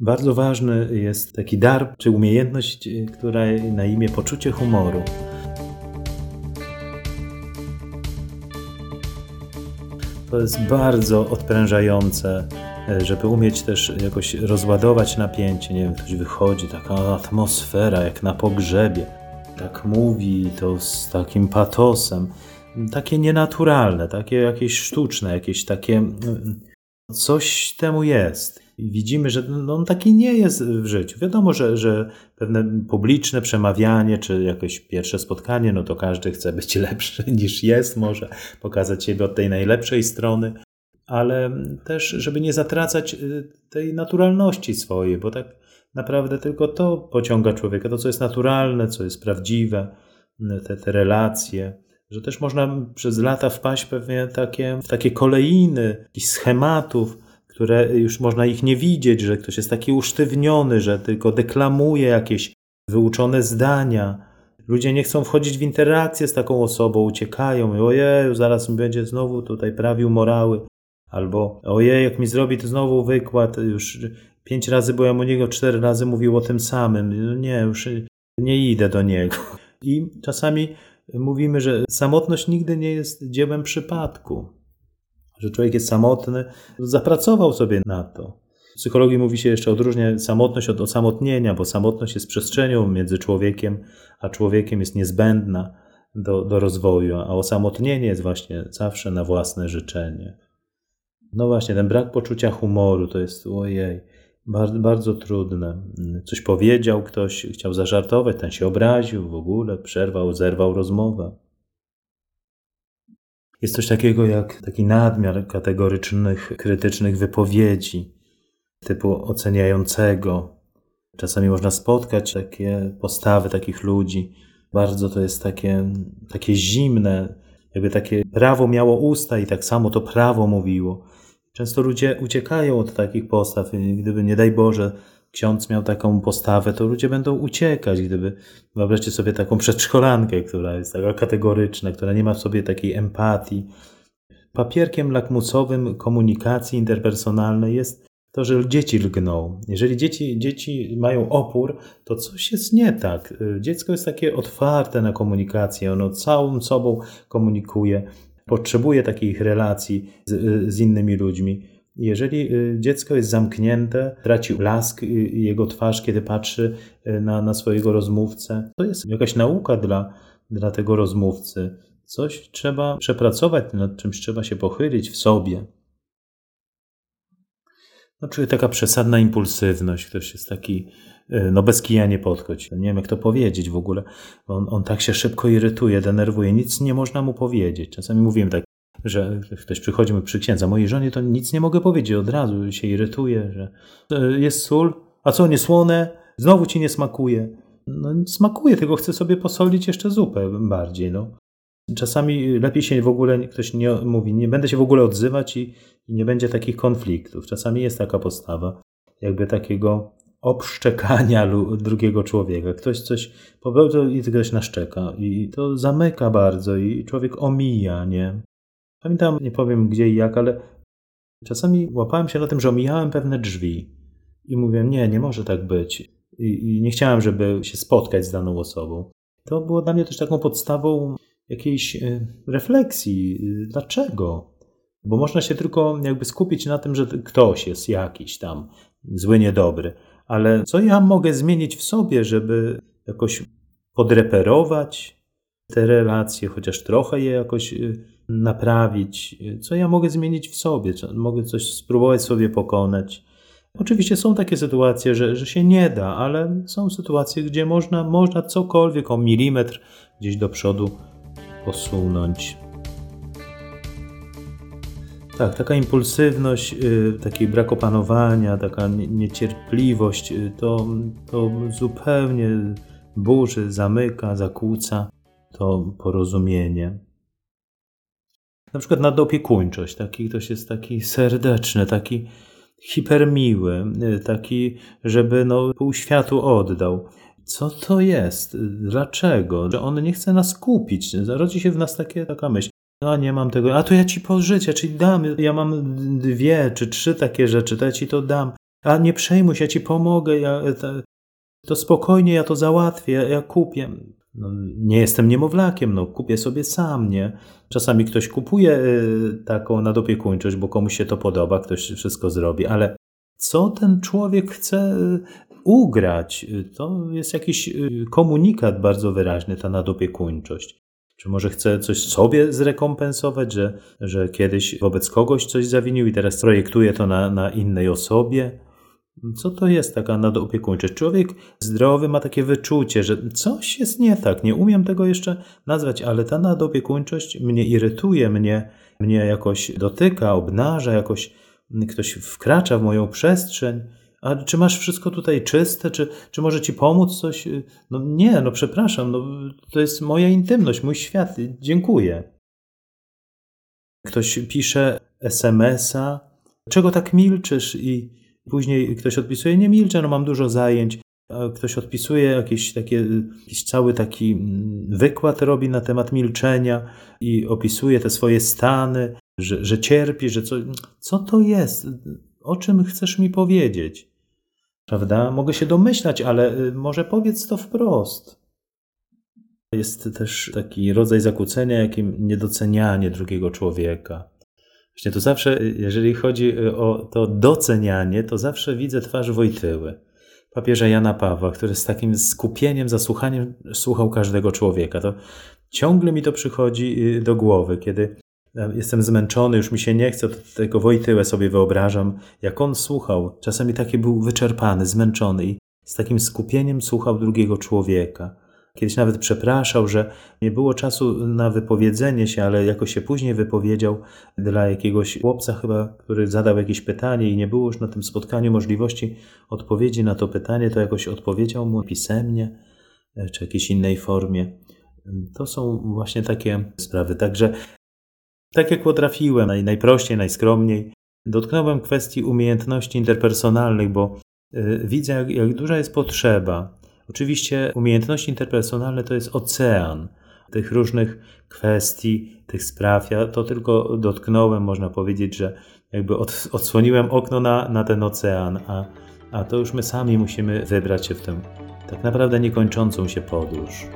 Bardzo ważny jest taki dar czy umiejętność, która na imię poczucie humoru. To jest bardzo odprężające, żeby umieć też jakoś rozładować napięcie. Nie wiem, ktoś wychodzi, taka atmosfera jak na pogrzebie. Tak mówi to z takim patosem. Takie nienaturalne, takie jakieś sztuczne, jakieś takie. Coś temu jest. I widzimy, że no, on taki nie jest w życiu. Wiadomo, że, że pewne publiczne przemawianie, czy jakieś pierwsze spotkanie, no to każdy chce być lepszy niż jest, może pokazać siebie od tej najlepszej strony, ale też, żeby nie zatracać y, tej naturalności swojej, bo tak naprawdę tylko to pociąga człowieka, to co jest naturalne, co jest prawdziwe, y, te, te relacje że też można przez lata wpaść pewnie takie, w takie kolejny, jakichś schematów, które już można ich nie widzieć, że ktoś jest taki usztywniony, że tylko deklamuje jakieś wyuczone zdania. Ludzie nie chcą wchodzić w interakcję z taką osobą, uciekają. Ojej, zaraz będzie znowu tutaj prawił morały. Albo ojej, jak mi zrobi to znowu wykład, już pięć razy byłem u niego, cztery razy mówił o tym samym. No nie, już nie idę do niego. I czasami mówimy, że samotność nigdy nie jest dziełem przypadku że człowiek jest samotny, zapracował sobie na to. W psychologii mówi się jeszcze odróżnia samotność od osamotnienia, bo samotność jest przestrzenią między człowiekiem a człowiekiem, jest niezbędna do, do rozwoju, a osamotnienie jest właśnie zawsze na własne życzenie. No właśnie, ten brak poczucia humoru to jest ojej, bardzo, bardzo trudne. Coś powiedział ktoś, chciał zażartować, ten się obraził w ogóle, przerwał, zerwał rozmowę. Jest coś takiego jak taki nadmiar kategorycznych, krytycznych wypowiedzi, typu oceniającego. Czasami można spotkać takie postawy takich ludzi. Bardzo to jest takie, takie zimne, jakby takie prawo miało usta i tak samo to prawo mówiło. Często ludzie uciekają od takich postaw, gdyby nie daj Boże ksiądz miał taką postawę, to ludzie będą uciekać. Gdyby wyobraźcie sobie taką przedszkolankę, która jest taka kategoryczna, która nie ma w sobie takiej empatii. Papierkiem lakmusowym komunikacji interpersonalnej jest to, że dzieci lgną. Jeżeli dzieci, dzieci mają opór, to coś jest nie tak. Dziecko jest takie otwarte na komunikację, ono całą sobą komunikuje, potrzebuje takich relacji z, z innymi ludźmi. Jeżeli y, dziecko jest zamknięte, traci blask y, jego twarz, kiedy patrzy y, na, na swojego rozmówcę, to jest jakaś nauka dla, dla tego rozmówcy. Coś trzeba przepracować, nad czymś trzeba się pochylić w sobie. No, czyli taka przesadna impulsywność, ktoś jest taki, no bez kija nie podchodź. Nie wiem, jak to powiedzieć w ogóle. On, on tak się szybko irytuje, denerwuje, nic nie można mu powiedzieć. Czasami mówiłem tak, że ktoś przychodzi mi przy księdza, mojej żonie to nic nie mogę powiedzieć, od razu się irytuje, że e, jest sól, a co, nie słone? Znowu ci nie smakuje. No smakuje, tylko chcę sobie posolić jeszcze zupę bardziej, no. Czasami lepiej się w ogóle, ktoś nie mówi, nie będę się w ogóle odzywać i, i nie będzie takich konfliktów. Czasami jest taka postawa, jakby takiego obszczekania drugiego człowieka. Ktoś coś popełnił i ktoś naszczeka i to zamyka bardzo i człowiek omija, nie? Pamiętam, nie powiem gdzie i jak, ale czasami łapałem się na tym, że omijałem pewne drzwi i mówiłem, nie, nie może tak być. I, I, nie chciałem, żeby się spotkać z daną osobą. To było dla mnie też taką podstawą jakiejś e, refleksji. Dlaczego? Bo można się tylko jakby skupić na tym, że ktoś jest jakiś tam zły, niedobry. Ale co ja mogę zmienić w sobie, żeby jakoś podreperować te relacje, chociaż trochę je jakoś e, naprawić, co ja mogę zmienić w sobie, mogę coś spróbować sobie pokonać. Oczywiście są takie sytuacje, że, że się nie da, ale są sytuacje, gdzie można, można cokolwiek o milimetr gdzieś do przodu posunąć. Tak, taka impulsywność, y, taki brak opanowania, taka niecierpliwość, y, to, to zupełnie burzy, zamyka, zakłóca to porozumienie. Na przykład nadopiekuńczość. Taki ktoś jest taki serdeczny, taki hipermiły, taki, żeby no, pół światu oddał. Co to jest? Dlaczego? Że on nie chce nas kupić. Rodzi się w nas takie, taka myśl. No nie mam tego, a to ja ci pożyczę, czyli dam. Ja mam dwie czy trzy takie rzeczy, to ja ci to dam. A nie przejmuj się, ja ci pomogę, ja, to, spokojnie, ja to załatwię, ja kupię. No, nie jestem niemowlakiem, no kupię sobie sam, nie? Czasami ktoś kupuje y, taką nadopiekuńczość, bo komuś się to podoba, ktoś wszystko zrobi, ale co ten człowiek chce ugrać? To jest jakiś y, komunikat bardzo wyraźny, ta nadopiekuńczość. Czy może chce coś sobie zrekompensować, że, że kiedyś wobec kogoś coś zawinił i teraz projektuje to na, na innej osobie? Co to jest taka nadopiekuńczość? Człowiek zdrowy ma takie wyczucie, że coś jest nie tak. Nie umiem tego jeszcze nazwać, ale ta nadopiekuńczość mnie irytuje, mnie, mnie jakoś dotyka, obnaża, jakoś ktoś wkracza w moją przestrzeń. A czy masz wszystko tutaj czyste? Czy, czy może ci pomóc coś? No nie, no przepraszam, no, to jest moja intymność, mój świat. Dziękuję. Ktoś pisze SMS-a, czego tak milczysz? I później ktoś odpisuje, nie milczę, no mam dużo zajęć. A ktoś odpisuje jakieś takie, jakiś cały taki mm, wykład robi na temat milczenia i opisuje te swoje stany, że, że cierpi, że co, co to jest? O czym chcesz mi powiedzieć? Prawda? Mogę się domyślać, ale y, może powiedz to wprost. Jest też taki rodzaj zakłócenia, jakim niedocenianie drugiego człowieka. Właśnie to zawsze, y, jeżeli chodzi y, o to docenianie, to zawsze widzę twarz Wojtyły, papieża Jana Pawła, który z takim skupieniem, zasłuchaniem słuchał każdego człowieka. To ciągle mi to przychodzi do głowy, kiedy Jestem zmęczony, już mi się nie chce, to tego Wojtyłę sobie wyobrażam, jak on słuchał. Czasami taki był wyczerpany, zmęczony i z takim skupieniem słuchał drugiego człowieka. Kiedyś nawet przepraszał, że nie było czasu na wypowiedzenie się, ale jako się później wypowiedział dla jakiegoś chłopca chyba, który zadał jakieś pytanie i nie było już na tym spotkaniu możliwości odpowiedzi na to pytanie, to jakoś odpowiedział mu pisemnie e, czy jakiejś innej formie. To są właśnie takie sprawy. Także tak jak potrafiłem, naj, najprościej, najskromniej, dotknąłem kwestii umiejętności interpersonalnych, bo y, widzę, jak, jak duża jest potrzeba. Oczywiście umiejętności interpersonalne to jest ocean tych różnych kwestii, tych spraw. Ja to tylko dotknąłem, można powiedzieć, że jakby od, odsłoniłem okno na, na ten ocean, a, a to już my sami musimy wybrać się w tę tak naprawdę niekończącą się podróż.